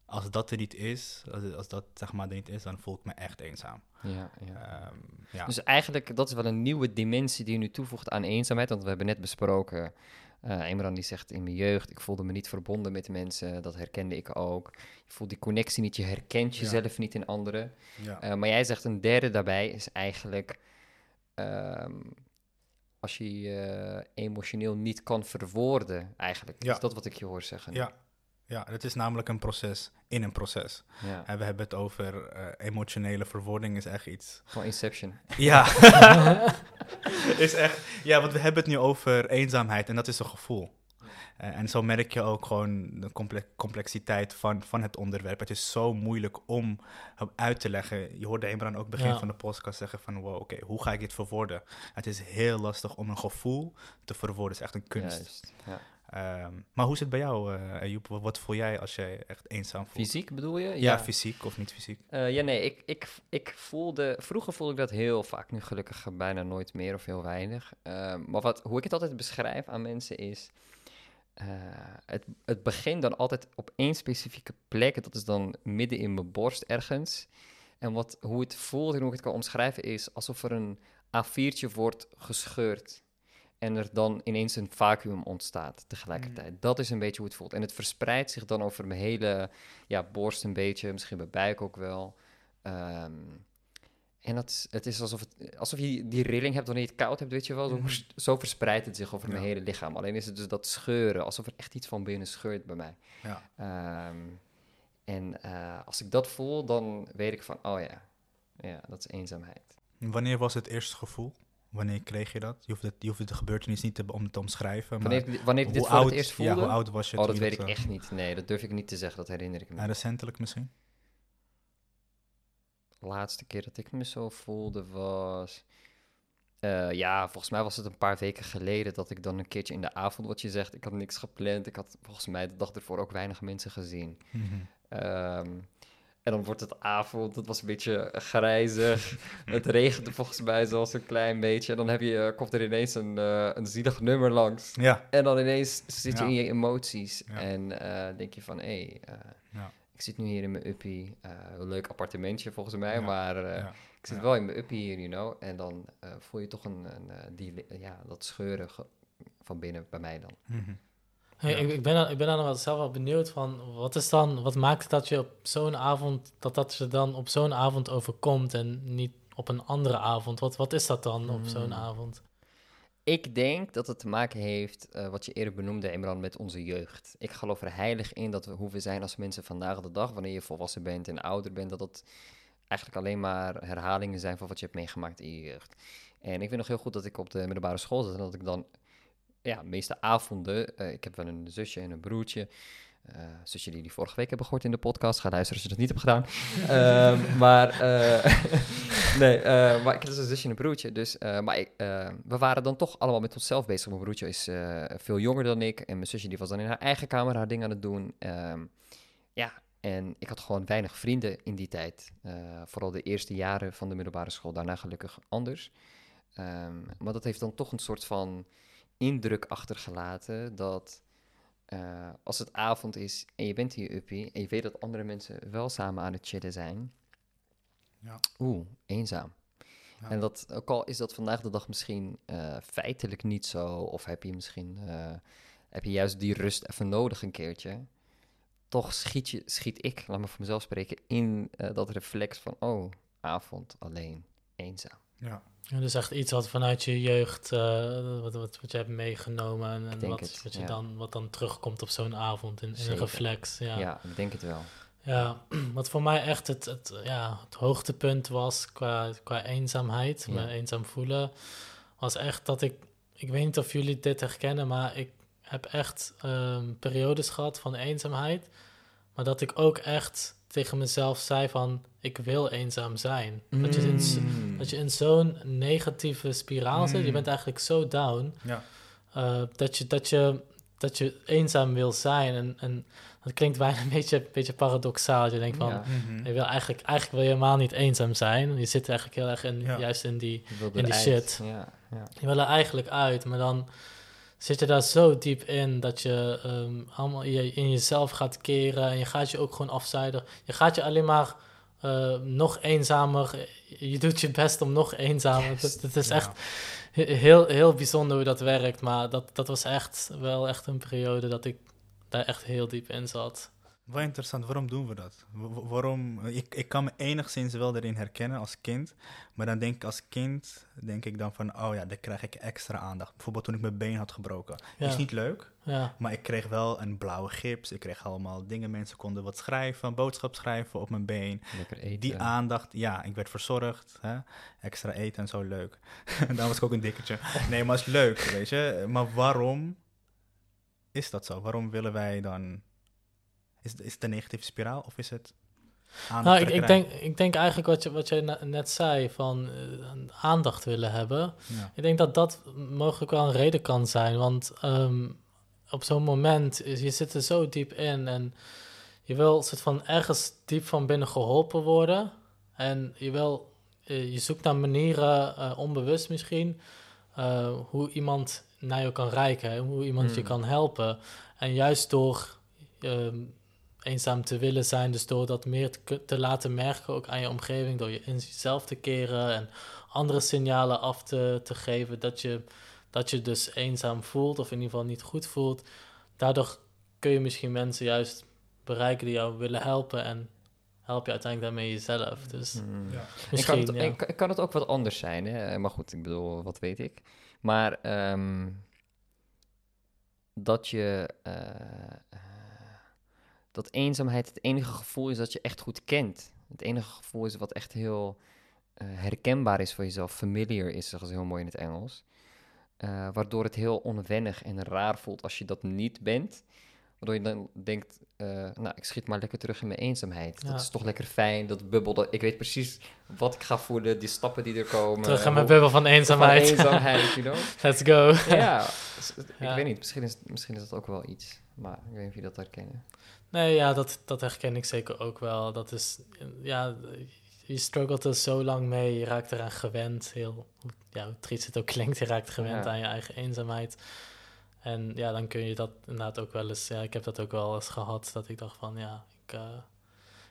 B: als dat er niet is, als, als dat zeg maar er niet is, dan voel ik me echt eenzaam.
C: Ja, ja.
B: Ehm, ja.
C: Dus eigenlijk, dat is wel een nieuwe dimensie die je nu toevoegt aan eenzaamheid. Want we hebben net besproken, eh Imran die zegt in mijn jeugd, ik voelde me niet verbonden met mensen. Dat herkende ik ook. Je voelt die connectie niet, je herkent
B: Ja.
C: jezelf niet in anderen.
B: ja.
C: Eh, maar jij zegt een derde daarbij is eigenlijk, ehm, als je je emotioneel niet kan verwoorden eigenlijk.
B: Ja.
C: Is dat wat ik je hoor zeggen?
B: ja. Ja, het is namelijk een proces in een proces.
C: ja.
B: En we hebben het over eh, emotionele verwoording is echt iets
C: Gewoon Inception.
B: Ja. (laughs) (laughs) is echt. Ja, want we hebben het nu over eenzaamheid en dat is een gevoel. Eh, en zo merk je ook gewoon de comple- complexiteit van, van het onderwerp. Het is zo moeilijk om uit te leggen. Je hoorde Imran ook begin
A: Ja.
B: van de podcast zeggen van... wow, oké, hoe ga ik dit verwoorden? Het is heel lastig om een gevoel te verwoorden. Het is echt een kunst.
C: Juist. Ja.
B: Ehm, maar hoe is het bij jou, eh Ayoub? Wat, wat voel jij als jij echt eenzaam voelt?
C: Fysiek bedoel je?
B: Ja, fysiek of niet fysiek?
C: Eh, ja, nee, ik, ik, ik voelde... Vroeger voelde ik dat heel vaak, nu gelukkig bijna nooit meer of heel weinig. Eh, maar wat, hoe ik het altijd beschrijf aan mensen is... eh, het, het begint dan altijd op één specifieke plek. Dat is dan midden in mijn borst ergens. En wat, hoe het voelt en hoe ik het kan omschrijven is... alsof er een A4'tje wordt gescheurd. En er dan ineens een vacuüm ontstaat tegelijkertijd. Dat is een beetje hoe het voelt. En het verspreidt zich dan over mijn hele ja, borst een beetje, misschien mijn buik ook wel. Ehm, en dat, het is alsof, het, alsof je die rilling hebt wanneer je het koud hebt, weet je wel. Zo, vers- zo verspreidt het zich over mijn
B: Ja.
C: hele lichaam. Alleen is het dus dat scheuren, alsof er echt iets van binnen scheurt bij mij.
B: Ja.
C: Ehm, en eh, als ik dat voel, dan weet ik van, oh ja, ja, dat is eenzaamheid.
B: Wanneer was het eerste gevoel? Wanneer kreeg je dat? Je hoeft, het, je hoeft de gebeurtenis niet te, om te omschrijven. Maar
C: Wanneer, ik- wanneer ik dit voor
B: oud,
C: het eerst voelde,
B: Ja, hoe oud was je?
C: oh, dat weet ik echt niet. Nee, dat durf ik niet te zeggen, dat herinner ik me.
B: en recentelijk misschien?
C: De laatste keer dat ik me zo voelde was. eh, ja, volgens mij was het een paar weken geleden dat ik dan een keertje in de avond, wat je zegt, ik had niks gepland. Ik had volgens mij de dag ervoor ook weinig mensen gezien. Ehm, En dan wordt het avond, het was een beetje grijzig. (laughs) het regende volgens mij zelfs een klein beetje. En dan heb je, komt er ineens een, uh, een zielig nummer langs.
B: Ja.
C: En dan ineens zit je
B: Ja.
C: in je emoties.
B: Ja.
C: En eh, denk je van, hé, hey, eh, ik zit nu hier in mijn uppie. Eh, een leuk appartementje volgens mij, maar eh, ik zit wel in mijn uppie hier, you know. En dan eh, voel je toch een, een eh, die, ja, dat scheuren van binnen bij mij dan.
B: Mhm.
A: Hey,
B: Ja.
A: ik, ik ben dan, ik ben dan wel zelf wel benieuwd van wat is dan, wat maakt dat je op zo'n avond, dat dat je dan op zo'n avond overkomt en niet op een andere avond? Wat, wat is dat dan op zo'n
C: Hmm.
A: avond?
C: Ik denk dat het te maken heeft, eh, wat je eerder benoemde, Imran, met onze jeugd. Ik geloof er heilig in dat we hoe we zijn als mensen vandaag de dag, wanneer je volwassen bent en ouder bent, dat het eigenlijk alleen maar herhalingen zijn van wat je hebt meegemaakt in je jeugd. En ik weet nog heel goed dat ik op de middelbare school zat en dat ik dan, ja, de meeste avonden, eh, ik heb wel een zusje en een broertje, eh, zusje die jullie vorige week hebben gehoord in de podcast, ga luisteren als je dat niet hebt gedaan. (laughs) Ehm, maar, eh, (laughs) nee, maar ik heb dus een zusje en een broertje. Dus, maar ik, we waren dan toch allemaal met onszelf bezig. Mijn broertje is veel jonger dan ik. En mijn zusje die was dan in haar eigen kamer haar ding aan het doen. Ehm, ja, en ik had gewoon weinig vrienden in die tijd. Vooral de eerste jaren van de middelbare school. Daarna gelukkig anders. Ehm, maar dat heeft dan toch een soort van indruk achtergelaten dat... eh, als het avond is en je bent je uppie en je weet dat andere mensen wel samen aan het chillen zijn,
B: Ja.
C: oeh, eenzaam.
B: Ja.
C: En dat, ook al is dat vandaag de dag misschien eh, feitelijk niet zo, of heb je misschien eh, heb je juist die rust even nodig een keertje, toch schiet, je, schiet ik, laat me voor mezelf spreken, in dat reflex van, oh, avond, alleen, eenzaam.
B: Ja.
A: Ja, dus echt iets wat vanuit je jeugd, eh, wat, wat, wat je hebt meegenomen en, en wat,
C: het,
A: wat, je
C: ja.
A: dan, wat dan terugkomt op zo'n avond in, in een reflex. Ja.
C: Ja. ik denk het wel.
A: Ja, (clears throat) wat voor mij echt het, het, ja, het hoogtepunt was qua, qua eenzaamheid,
C: Ja.
A: me eenzaam voelen, was echt dat ik, ik weet niet of jullie dit herkennen, maar ik heb echt ehm, periodes gehad van eenzaamheid, maar dat ik ook echt tegen mezelf zei van, ik wil eenzaam zijn. Dat je in, z-
C: Mm.
A: dat je in zo'n negatieve spiraal zit, je
B: Mm.
A: bent eigenlijk zo down,
B: Ja.
A: eh, dat, je, dat, je, dat je eenzaam wil zijn. En, en dat klinkt bijna een beetje, een beetje paradoxaal. Dat je denkt van,
C: Ja.
B: Mhm.
A: je wil eigenlijk, eigenlijk wil je helemaal niet eenzaam zijn. Je zit eigenlijk heel erg in,
B: Ja.
A: juist in die...
C: Je
A: in die shit.
C: Ja, ja.
A: Je wil er eigenlijk uit, maar dan zit je daar zo diep in dat je ehm, allemaal je, in jezelf gaat keren. En je gaat je ook gewoon afzijden. Je gaat je alleen maar eh, nog eenzamer... Je doet je best om nog eenzamer. Het, het is
B: Ja.
A: echt he- heel, heel bijzonder hoe dat werkt. Maar dat, dat was echt wel echt een periode dat ik daar echt heel diep in zat.
B: Wel interessant, waarom doen we dat? Wa- wa- waarom, ik, ik kan me enigszins wel erin herkennen als kind, maar dan denk ik als kind, denk ik dan van, oh ja, dan krijg ik extra aandacht. Bijvoorbeeld toen ik mijn been had gebroken.
A: Ja.
B: Is niet leuk,
A: Ja,
B: maar ik kreeg wel een blauwe gips, ik kreeg allemaal dingen, mensen konden wat schrijven, een boodschap schrijven op mijn been.
C: Lekker eten.
B: Die aandacht, ja, ik werd verzorgd, hè? extra eten en zo, leuk. (laughs) dan was ik ook een dikketje. Nee, maar het is leuk, weet je. Maar waarom is dat zo? Waarom willen wij dan... Is, is het een negatieve spiraal of is het
A: nou, ik, ik, denk, ik denk eigenlijk wat je, wat ne- net zei, van eh, aandacht willen hebben.
B: Ja.
A: Ik denk dat dat mogelijk wel een reden kan zijn. Want ehm, op zo'n moment, je zit er zo diep in en je wil soort van ergens diep van binnen geholpen worden. En je wil, eh, je zoekt naar manieren, eh, onbewust misschien, hoe iemand naar je kan reiken, hè, hoe iemand je
C: Mm.
A: kan helpen. En juist door ehm, eenzaam te willen zijn, dus door dat meer te, laten merken ook aan je omgeving, door je in jezelf te keren en andere signalen af te, te geven dat je, dat je dus eenzaam voelt of in ieder geval niet goed voelt. Daardoor kun je misschien mensen juist bereiken die jou willen helpen en help je uiteindelijk daarmee jezelf. Dus
C: Mm.
B: Ja.
C: En kan,
A: misschien,
C: het,
A: ja.
C: en kan- het ook wat anders zijn, hè? Maar goed, ik bedoel, wat weet ik. Maar ehm, dat je... eh, dat eenzaamheid het enige gevoel is dat je echt goed kent. Het enige gevoel is wat echt heel eh, herkenbaar is voor jezelf. Familiar is, zeggen ze heel mooi in het Engels. Eh, waardoor het heel onwennig en raar voelt als je dat niet bent. Waardoor je dan denkt, eh, nou, ik schiet maar lekker terug in mijn eenzaamheid.
A: Ja.
C: Dat is toch lekker fijn, dat bubbel. Dat, ik weet precies wat ik ga voelen, die stappen die er komen.
A: Terug in mijn
C: hoe-
A: bubbel van
C: van
A: eenzaamheid.
C: eenzaamheid, you know? (laughs)
A: Let's go.
C: ja, (laughs) ik
A: Ja.
C: weet niet, misschien is, misschien is dat ook wel iets. Maar ik weet niet of je dat herkennen.
A: Nee, ja, dat, dat herken ik zeker ook wel. Dat is, ja, je struggelt er zo lang mee, je raakt eraan gewend. Heel, ja, hoe triest het ook klinkt, je raakt gewend
C: Ja.
A: aan je eigen eenzaamheid. En ja, dan kun je dat inderdaad ook wel eens, ja, ik heb dat ook wel eens gehad, dat ik dacht van, ja, ik, eh,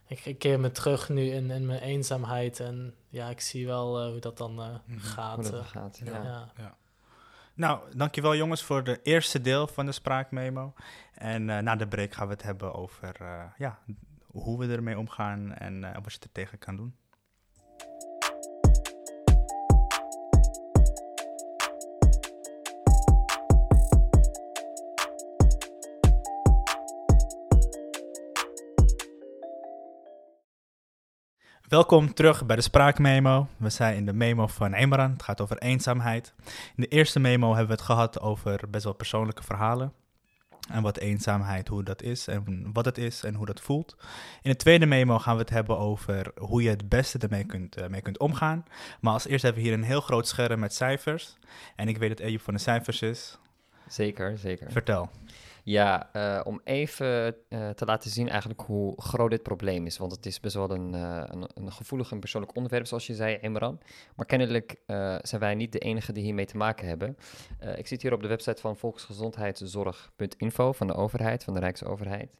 A: ik, ik keer me terug nu in, in mijn eenzaamheid. En ja, ik zie wel eh, hoe dat dan eh,
B: Mhm.
A: gaat.
C: Hoe dat dan gaat.
A: ja.
C: Ja.
B: Nou, dankjewel jongens voor de eerste deel van de spraakmemo. En eh, na de break gaan we het hebben over eh, ja, hoe we ermee omgaan en eh, wat je er tegen kan doen. Welkom terug bij de spraakmemo. We zijn in de memo van Emran. Het gaat over eenzaamheid. In de eerste memo hebben we het gehad over best wel persoonlijke verhalen. En wat eenzaamheid, hoe dat is en wat het is en hoe dat voelt. In de tweede memo gaan we het hebben over hoe je het beste ermee kunt, eh, mee kunt omgaan. Maar als eerst hebben we hier een heel groot scherm met cijfers. En ik weet dat Ejob van de cijfers is.
C: Zeker, zeker.
B: Vertel.
C: Ja, eh, om even eh, te laten zien eigenlijk hoe groot dit probleem is. Want het is best wel een, eh, een, een gevoelig en persoonlijk onderwerp, zoals je zei, Imran. Maar kennelijk zijn wij niet de enige die hiermee te maken hebben. Ik zit hier op de website van volksgezondheidszorg.info van de overheid, van de Rijksoverheid.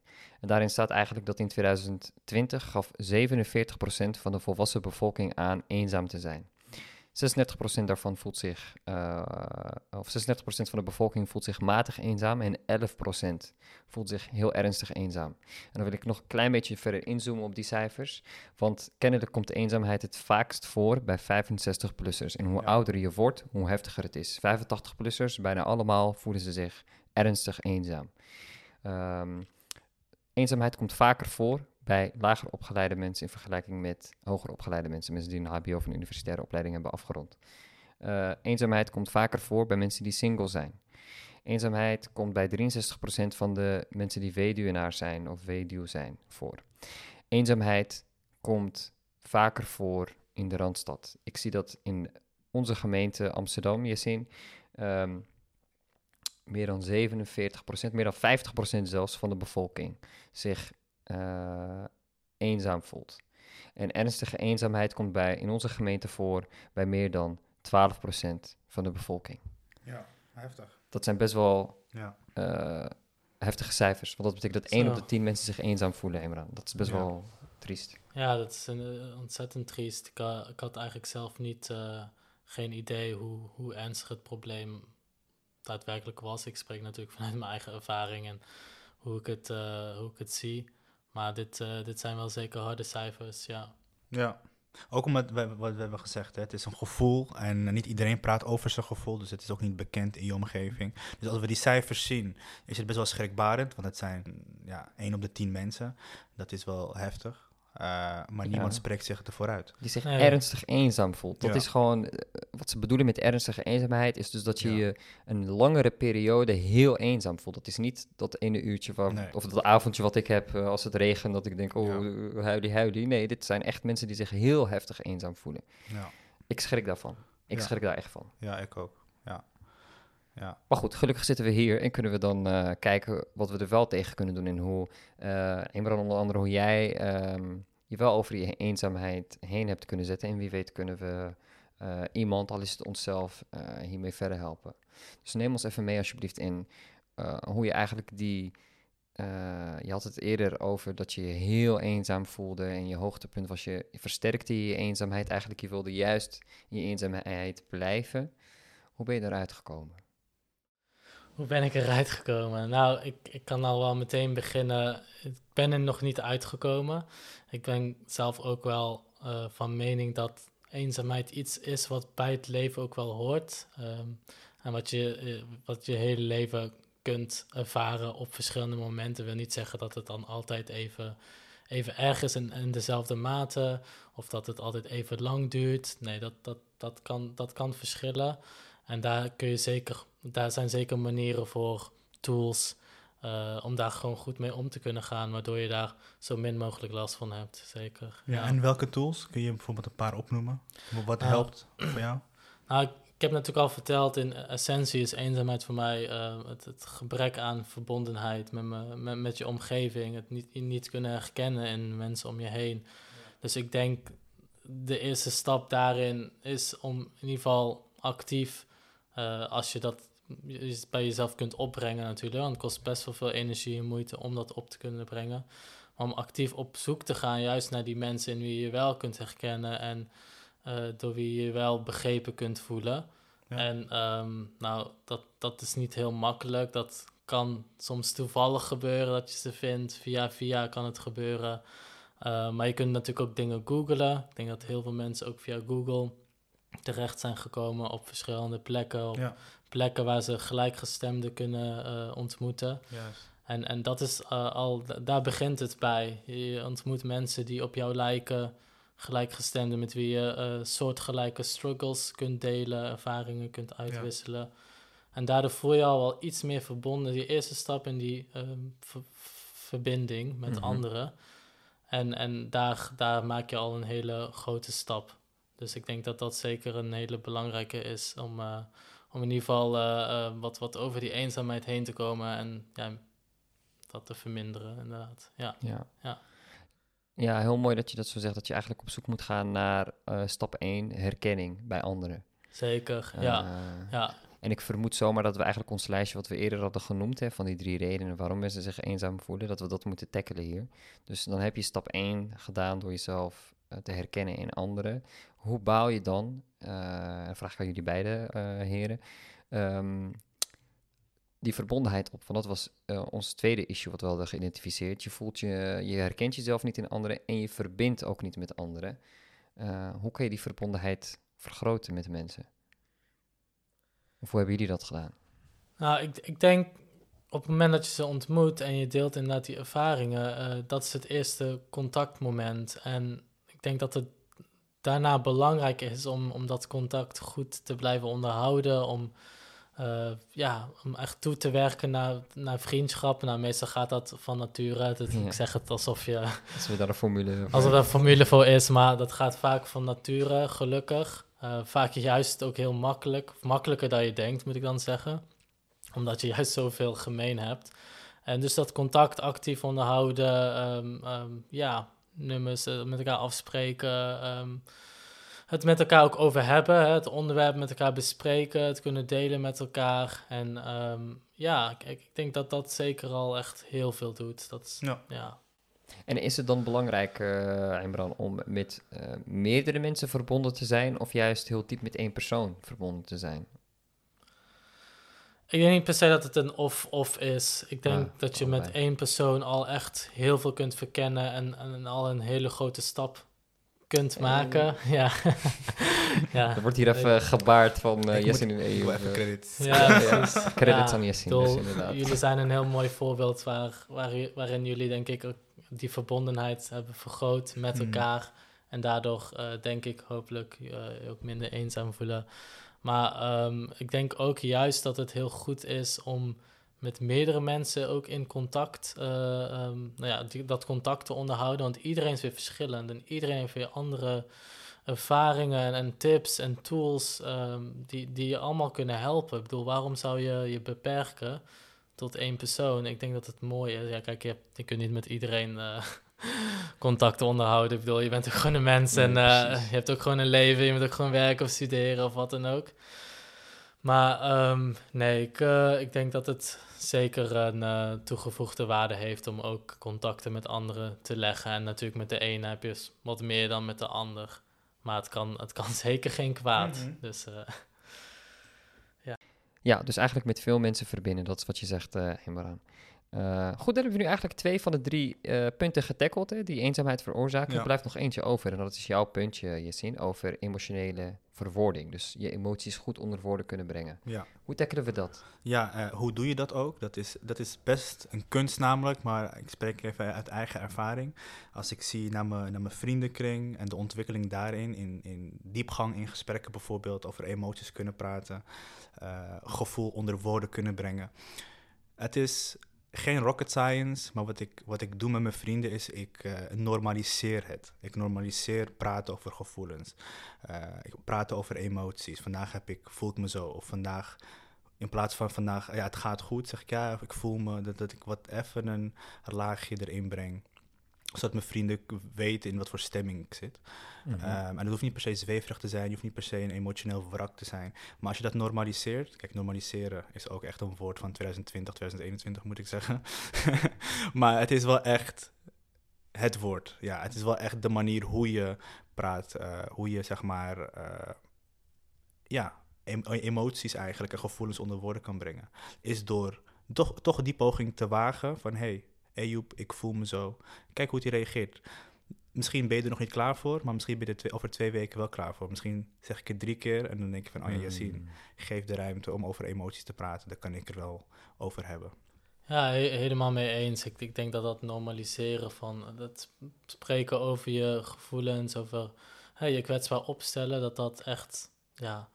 C: En daarin staat eigenlijk dat in 2020 gaf 47% van de volwassen bevolking aan eenzaam te zijn. 36% daarvan voelt zich, eh, of 36% van de bevolking voelt zich matig eenzaam en 11% voelt zich heel ernstig eenzaam. En dan wil ik nog een klein beetje verder inzoomen op die cijfers, want kennelijk komt de eenzaamheid het vaakst voor bij 65-plussers. En hoe
B: Ja.
C: ouder je wordt, hoe heftiger het is. 85-plussers, bijna allemaal voelen ze zich ernstig eenzaam. Ehm, eenzaamheid komt vaker voor bij lager opgeleide mensen in vergelijking met hoger opgeleide mensen, mensen die een HBO of een universitaire opleiding hebben afgerond. Eh, eenzaamheid komt vaker voor bij mensen die single zijn. Eenzaamheid komt bij 63% van de mensen die weduwnaar zijn of weduw zijn voor. Eenzaamheid komt vaker voor in de Randstad. Ik zie dat in onze gemeente Amsterdam, Jessin, ehm meer dan 47%, meer dan 50% zelfs van de bevolking zich eh, eenzaam voelt. En ernstige eenzaamheid komt bij, in onze gemeente voor bij meer dan 12% van de bevolking.
B: Ja, heftig.
C: Dat zijn best wel
B: Ja.
C: eh, heftige cijfers. Want dat betekent dat 1
A: Zo.
C: op de 10 mensen zich eenzaam voelen, Emran. Dat is best
B: Ja.
C: wel triest.
A: Ja, dat is een, eh, ontzettend triest. Ik, ik had eigenlijk zelf niet, eh, geen idee hoe, hoe ernstig het probleem daadwerkelijk was. Ik spreek natuurlijk vanuit mijn eigen ervaring en hoe ik het, eh, hoe ik het zie. Maar dit, eh, dit zijn wel zeker harde cijfers, ja.
B: Ja, ook omdat we, wat we hebben gezegd, hè, het is een gevoel en niet iedereen praat over zijn gevoel, dus het is ook niet bekend in je omgeving. Dus als we die cijfers zien, is het best wel schrikbarend, want het zijn ja, 1 op de 10 mensen. Dat is wel heftig, Eh, maar niemand
C: Ja.
B: spreekt zich ervoor uit.
C: Die zich
A: Nee.
C: ernstig eenzaam voelt. Dat
B: Ja.
C: is gewoon, eh, wat ze bedoelen met ernstige eenzaamheid, is dus dat je
B: Ja.
C: je een langere periode heel eenzaam voelt. Dat is niet dat ene uurtje,
B: Nee.
C: of dat avondje wat ik heb eh, als het regent, dat ik denk, oh,
B: Ja.
C: huilie, huilie. Nee, dit zijn echt mensen die zich heel heftig eenzaam voelen.
B: Ja,
C: Ik schrik daarvan. Ik
B: Ja.
C: schrik daar echt van.
B: ja ik ook. Ja.
C: Maar goed, gelukkig zitten we hier en kunnen we dan eh, kijken wat we er wel tegen kunnen doen. En hoe, Imran, onder andere, hoe jij ehm, je wel over je eenzaamheid heen hebt kunnen zetten. En wie weet kunnen we eh, iemand, al is het onszelf, hiermee verder helpen. Dus neem ons even mee alsjeblieft in hoe je eigenlijk die... je had het eerder over dat je je heel eenzaam voelde en je hoogtepunt was je, je versterkte je eenzaamheid. Eigenlijk je wilde juist in je eenzaamheid blijven. Hoe ben je eruit gekomen?
A: Hoe ben ik eruit gekomen? Nou, ik, ik kan al wel meteen beginnen. Ik ben er nog niet uitgekomen. Ik ben zelf ook wel eh, van mening dat eenzaamheid iets is wat bij het leven ook wel hoort. Ehm, en wat je, eh, wat je hele leven kunt ervaren op verschillende momenten. wil niet zeggen dat het dan altijd even, even erg is in, in dezelfde mate. Of dat het altijd even lang duurt. Nee, dat, dat, dat, kan, dat kan verschillen. En daar kun je zeker, daar zijn zeker manieren voor, tools, eh, om daar gewoon goed mee om te kunnen gaan, waardoor je daar zo min mogelijk last van hebt. Zeker.
B: Ja, en welke tools? Kun je bijvoorbeeld een paar opnoemen? Wat
A: Nou,
B: helpt voor jou?
A: Nou, ik heb natuurlijk al verteld, in essentie is eenzaamheid voor mij eh, het, het, gebrek aan verbondenheid met, me, met, met je omgeving. Het niet, niet kunnen herkennen in mensen om je heen. Dus ik denk, de eerste stap daarin is om in ieder geval actief, uh, als je dat bij jezelf kunt opbrengen natuurlijk, want het kost best wel veel energie en moeite om dat op te kunnen brengen. om actief op zoek te gaan, juist naar die mensen in wie je wel kunt herkennen en uh, door wie je wel begrepen kunt voelen. En um, nou, dat, dat is niet heel makkelijk. Dat kan soms toevallig gebeuren dat je ze vindt. Via via kan het gebeuren. Uh, maar je kunt natuurlijk ook dingen googlen. Ik denk dat heel veel mensen ook via Google terecht zijn gekomen op verschillende plekken. Op plekken waar ze gelijkgestemden kunnen uh, ontmoeten. En, en dat is uh, al, daar begint het bij. Je ontmoet mensen die op jou lijken gelijkgestemden met wie je uh, soortgelijke struggles kunt delen, ervaringen kunt uitwisselen. En daardoor voel je al wel iets meer verbonden. Die eerste stap in die ehm, verbinding met mhm. anderen. En, en daar, daar maak je al een hele grote stap. Dus ik denk dat dat zeker een hele belangrijke is om, uh, om in ieder geval uh, wat, wat over die eenzaamheid heen te komen en ja, dat te verminderen, inderdaad. Ja.
C: ja. ja. Ja, heel mooi dat je dat zo zegt, dat je eigenlijk op zoek moet gaan naar stap 1, herkenning bij anderen.
A: Zeker, ja. Ja.
C: En ik vermoed zomaar dat we eigenlijk ons lijstje wat we eerder hadden genoemd, hè, van die drie redenen waarom mensen zich eenzaam voelen, dat we dat moeten tackelen hier. Dus dan heb je stap 1 gedaan door jezelf te herkennen in anderen. Hoe bouw je dan, uh, vraag aan jullie beide heren, um, die verbondenheid op. Want dat was ons tweede issue wat we hadden geïdentificeerd. Je voelt je, je herkent jezelf niet in anderen en je verbindt ook niet met anderen. Hoe kun je die verbondenheid vergroten met mensen? Of hoe hebben jullie dat gedaan?
A: Nou, ik, ik denk op het moment dat je ze ontmoet en je deelt inderdaad die ervaringen, dat is het eerste contactmoment. En denk dat het daarna belangrijk is om, om dat contact goed te blijven onderhouden, om uh, ja, om echt toe te werken naar, naar vriendschap. Nou, meestal gaat dat van nature uit. Ik zeg het alsof je...
C: Alsof er daar een formule
A: voor Alsof er een formule voor is, maar dat gaat vaak van nature, gelukkig. Uh, vaak juist ook heel makkelijk, makkelijker dan je denkt, moet ik dan zeggen. Omdat je juist zoveel gemeen hebt. En dus dat contact actief onderhouden, um, um, ja, nummers uh, met elkaar afspreken... Um, het met elkaar ook over hebben, hè, het onderwerp met elkaar bespreken, het kunnen delen met elkaar. En ehm, ja, kijk, ik denk dat dat zeker al echt heel veel doet. Dat is, ja. ja.
C: En is het dan belangrijk, uh, Imran, om met uh, meerdere mensen verbonden te zijn of juist heel diep met één persoon verbonden te zijn?
A: Ik denk niet per se dat het een of-of is. Ik denk dat je met één persoon al echt heel veel kunt verkennen en, en al een hele grote stap kunt maken. (laughs) Ja.
C: ja. Er wordt hier even gebaard van uh, Jessin
B: in EU. Even credit.
A: Ja,
C: Credits aan Jessin, dus inderdaad.
A: Jullie zijn een heel mooi voorbeeld waar, waar, waarin jullie denk ik ook die verbondenheid hebben vergroot met mm. elkaar. En daardoor uh, denk ik hopelijk uh, ook minder eenzaam voelen. Maar um, ik denk ook juist dat het heel goed is om met meerdere mensen ook in contact, uh, um, nou ja, die, dat contact te onderhouden. Want iedereen is weer verschillend en iedereen heeft weer andere ervaringen en tips en tools um, die, die je allemaal kunnen helpen. Ik bedoel, waarom zou je je beperken tot één persoon? Ik denk dat het mooi is. Ja, kijk, je, kunt niet met iedereen uh, contact onderhouden. Ik bedoel, je bent ook gewoon een mens en uh, je hebt ook gewoon een leven. Je moet ook gewoon werken of studeren of wat dan ook. Maar um, nee, ik, uh, ik denk dat het zeker een uh, toegevoegde waarde heeft om ook contacten met anderen te leggen. En natuurlijk met de ene heb je wat meer dan met de ander. Maar het kan, het kan (laughs) zeker geen kwaad. Mm -hmm. Dus uh, (laughs)
C: ja. Ja, dus eigenlijk met veel mensen verbinden. Dat is wat je zegt, uh, Imran. Uh, goed, dan hebben we nu eigenlijk twee van de drie uh, punten getackeld hè, die eenzaamheid veroorzaken. Ja. Er blijft nog eentje over en dat is jouw puntje, Jessin, over emotionele verwoording. Dus je emoties goed onder woorden kunnen brengen. Ja. Hoe tackelen we dat?
B: Ja, uh, hoe doe je dat ook? Dat is, dat is best een kunst namelijk, maar ik spreek even uit eigen ervaring. Als ik zie naar mijn, naar mijn vriendenkring en de ontwikkeling daarin, in, in diepgang in gesprekken bijvoorbeeld, over emoties kunnen praten, gevoel onder woorden kunnen brengen. Het is geen rocket science, maar wat ik, wat ik doe met mijn vrienden is, ik uh, normaliseer het. Ik normaliseer praten over gevoelens. Uh, ik praat over emoties. Vandaag heb ik, voelt me zo. Of vandaag, in plaats van vandaag, ja, het gaat goed, zeg ik ja, ik voel me dat, dat ik wat even een laagje erin breng zodat mijn vrienden weten in wat voor stemming ik zit. Mhm. Ehm, en het hoeft niet per se zweverig te zijn, je hoeft niet per se een emotioneel wrak te zijn. Maar als je dat normaliseert, kijk, normaliseren is ook echt een woord van 2020, 2021 moet ik zeggen. (laughs) maar het is wel echt het woord. Ja, het is wel echt de manier hoe je praat, uh, hoe je zeg maar, uh, ja, emoties eigenlijk en gevoelens onder woorden kan brengen. Is door toch, toch die poging te wagen van, hey, Ejoep, ik voel me zo. Kijk hoe hij reageert. Misschien ben je er nog niet klaar voor, maar misschien ben je er over twee weken wel klaar voor. Misschien zeg ik het drie keer en dan denk je van, oh ja, Yassine, mm. geef de ruimte om over emoties te praten. Daar kan ik er wel over hebben.
A: Ja, helemaal mee eens. Ik, ik, denk dat dat normaliseren van het spreken over je gevoelens, over hey, je kwetsbaar opstellen, dat dat echt ja,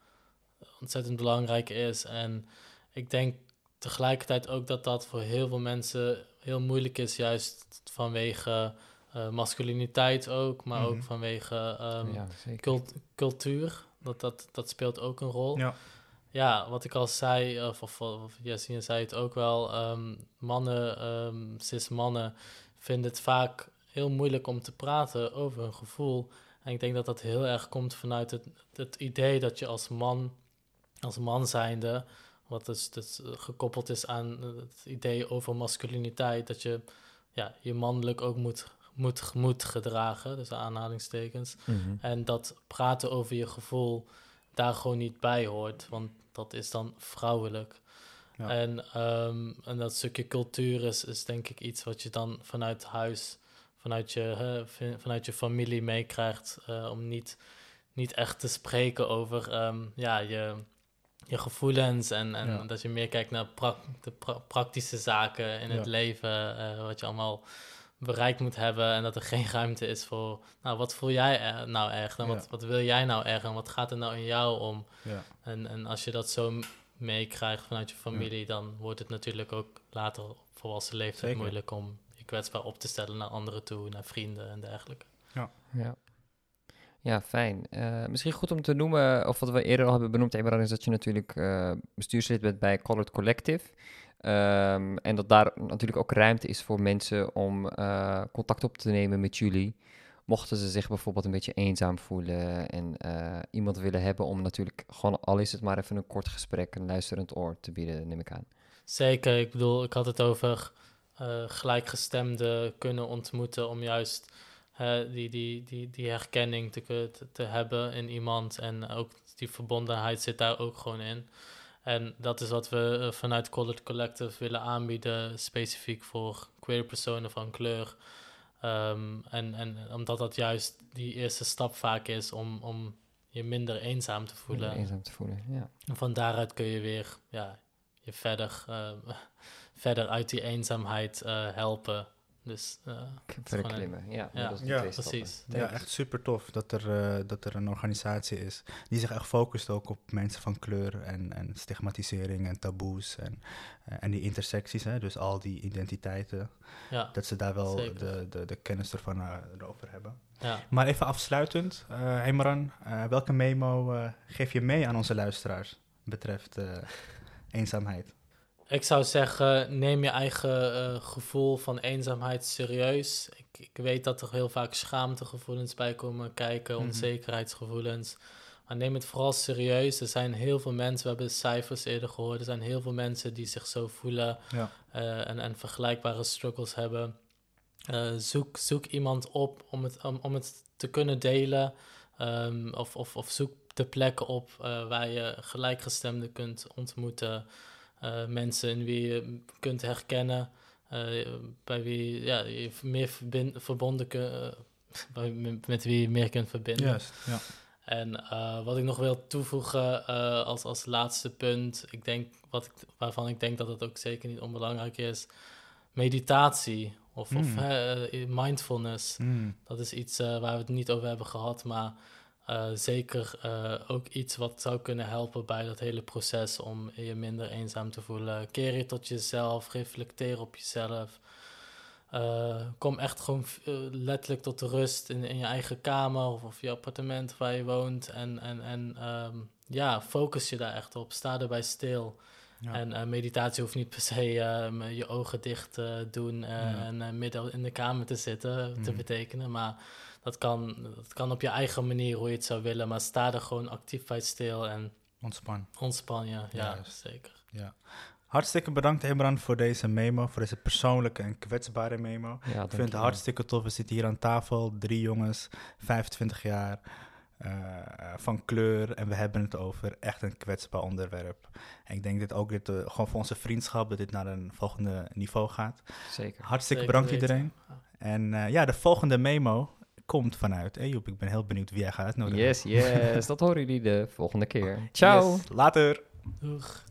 A: ontzettend belangrijk is. En ik denk tegelijkertijd ook dat dat voor heel veel mensen heel moeilijk is, juist vanwege uh, masculiniteit ook, maar ook mhm. vanwege um, cultuur. Dat, dat, dat speelt ook een rol. Ja. Ja, wat ik al zei, of, of, of Jessine zei het ook wel, um, mannen, um, cis-mannen, vinden het vaak heel moeilijk om te praten over hun gevoel. En ik denk dat dat heel erg komt vanuit het, het idee dat je als man, als man zijnde, wat dus, dus gekoppeld is aan het idee over masculiniteit. Dat je ja, je mannelijk ook moet, moet, moet gedragen, dus aanhalingstekens. Mhm. En dat praten over je gevoel daar gewoon niet bij hoort, want dat is dan vrouwelijk. Ja. En, um, en dat stukje cultuur is, is denk ik iets wat je dan vanuit huis, vanuit je, vanuit je familie meekrijgt, uh, om niet, niet echt te spreken over um, ja, je, je gevoelens en, en dat je meer kijkt naar de praktische zaken in het leven, uh, wat je allemaal bereikt moet hebben en dat er geen ruimte is voor, nou, wat voel jij nou echt en wat, wat wil jij nou echt en wat gaat er nou in jou om? En, en als je dat zo meekrijgt vanuit je familie, dan wordt het natuurlijk ook later op volwassen leeftijd moeilijk om je kwetsbaar op te stellen naar anderen toe, naar vrienden en dergelijke.
C: Ja, ja. Ja, fijn. Uh, misschien goed om te noemen, of wat we eerder al hebben benoemd, Eberhard, is dat je natuurlijk uh, bestuurslid bent bij Colored Collective. Um, en dat daar natuurlijk ook ruimte is voor mensen om uh, contact op te nemen met jullie. Mochten ze zich bijvoorbeeld een beetje eenzaam voelen en iemand willen hebben om natuurlijk gewoon, al is het maar even een kort gesprek, een luisterend oor te bieden, neem ik aan.
A: Zeker, ik bedoel, ik had het over gelijkgestemden kunnen ontmoeten om juist die, die, die, die herkenning te, te, hebben in iemand. En ook die verbondenheid zit daar ook gewoon in. En dat is wat we eh, vanuit College Collective willen aanbieden, specifiek voor queer personen van kleur. Ehm, en, en omdat dat juist die eerste stap vaak is om, om je minder eenzaam te voelen.
C: Minder eenzaam te voelen, ja.
A: En van daaruit kun je weer ja, je verder, uh, (laughs) verder uit die eenzaamheid uh, helpen. Dus, uh,
C: Verklimmen, ja.
A: Ja, ja precies.
B: Ja, echt super tof dat er, uh, dat er een organisatie is die zich echt focust ook op mensen van kleur en, en stigmatisering en taboes en, uh, en die intersecties, hè, dus al die identiteiten, ja, dat ze daar wel de, de, de kennis ervan erover hebben. Ja. Maar even afsluitend, uh, Emran, welke memo geef je mee aan onze luisteraars betreft eenzaamheid?
A: Ik zou zeggen, neem je eigen uh, gevoel van eenzaamheid serieus. Ik, ik, weet dat er heel vaak schaamtegevoelens bij komen kijken, mm onzekerheidsgevoelens. Maar neem het vooral serieus. Er zijn heel veel mensen, we hebben cijfers eerder gehoord, er zijn heel veel mensen die zich zo voelen ja. uh, en, en vergelijkbare struggles hebben. Uh, zoek, zoek iemand op om het, om, om het te kunnen delen. Um, of, of, of zoek de plekken op waar je gelijkgestemden kunt ontmoeten. Eh, mensen in wie je kunt herkennen, uh, bij wie ja, je meer verbonden kunt, uh, met wie je meer kunt verbinden.
B: Juist, ja.
A: En wat ik nog wil toevoegen als, als laatste punt, ik denk, wat ik, waarvan ik denk dat het ook zeker niet onbelangrijk is, meditatie of, of mm. mindfulness. Mm. Dat is iets waar we het niet over hebben gehad, maar eh, zeker eh, ook iets wat zou kunnen helpen bij dat hele proces om je minder eenzaam te voelen. Keer je tot jezelf, reflecteer op jezelf. Eh, kom echt gewoon letterlijk tot de rust in, in je eigen kamer of, of je appartement waar je woont. En, en, en ehm, ja, focus je daar echt op. Sta erbij stil.
B: Ja.
A: En meditatie hoeft niet per se ehm, je ogen dicht te doen
B: Ja.
A: en midden in de kamer te zitten te
B: Mhm.
A: betekenen. Maar dat kan, dat kan op je eigen manier hoe je het zou willen. Maar sta er gewoon actief bij stil en
B: Ontspan.
A: ontspan je. Ja,
B: Juist.
A: zeker.
B: Ja. Hartstikke bedankt, Imran, voor deze memo, voor deze persoonlijke en kwetsbare memo.
C: Ja,
B: Ik vind het hartstikke tof. We zitten hier aan tafel, drie jongens, 25 jaar, eh, van kleur. En we hebben het over echt een kwetsbaar onderwerp. En ik denk dat ook dit, eh, gewoon voor onze vriendschap, dat dit naar een volgende niveau gaat.
C: Zeker.
B: Hartstikke
A: Zeker
B: bedankt
A: weten.
B: iedereen.
A: Ja.
B: En eh, ja, de volgende memo komt vanuit Ejoep. Ik ben heel benieuwd wie jij gaat uitnodigen.
C: Yes, yes. dat horen jullie de volgende keer. Ciao.
B: Yes, later.
A: Doeg.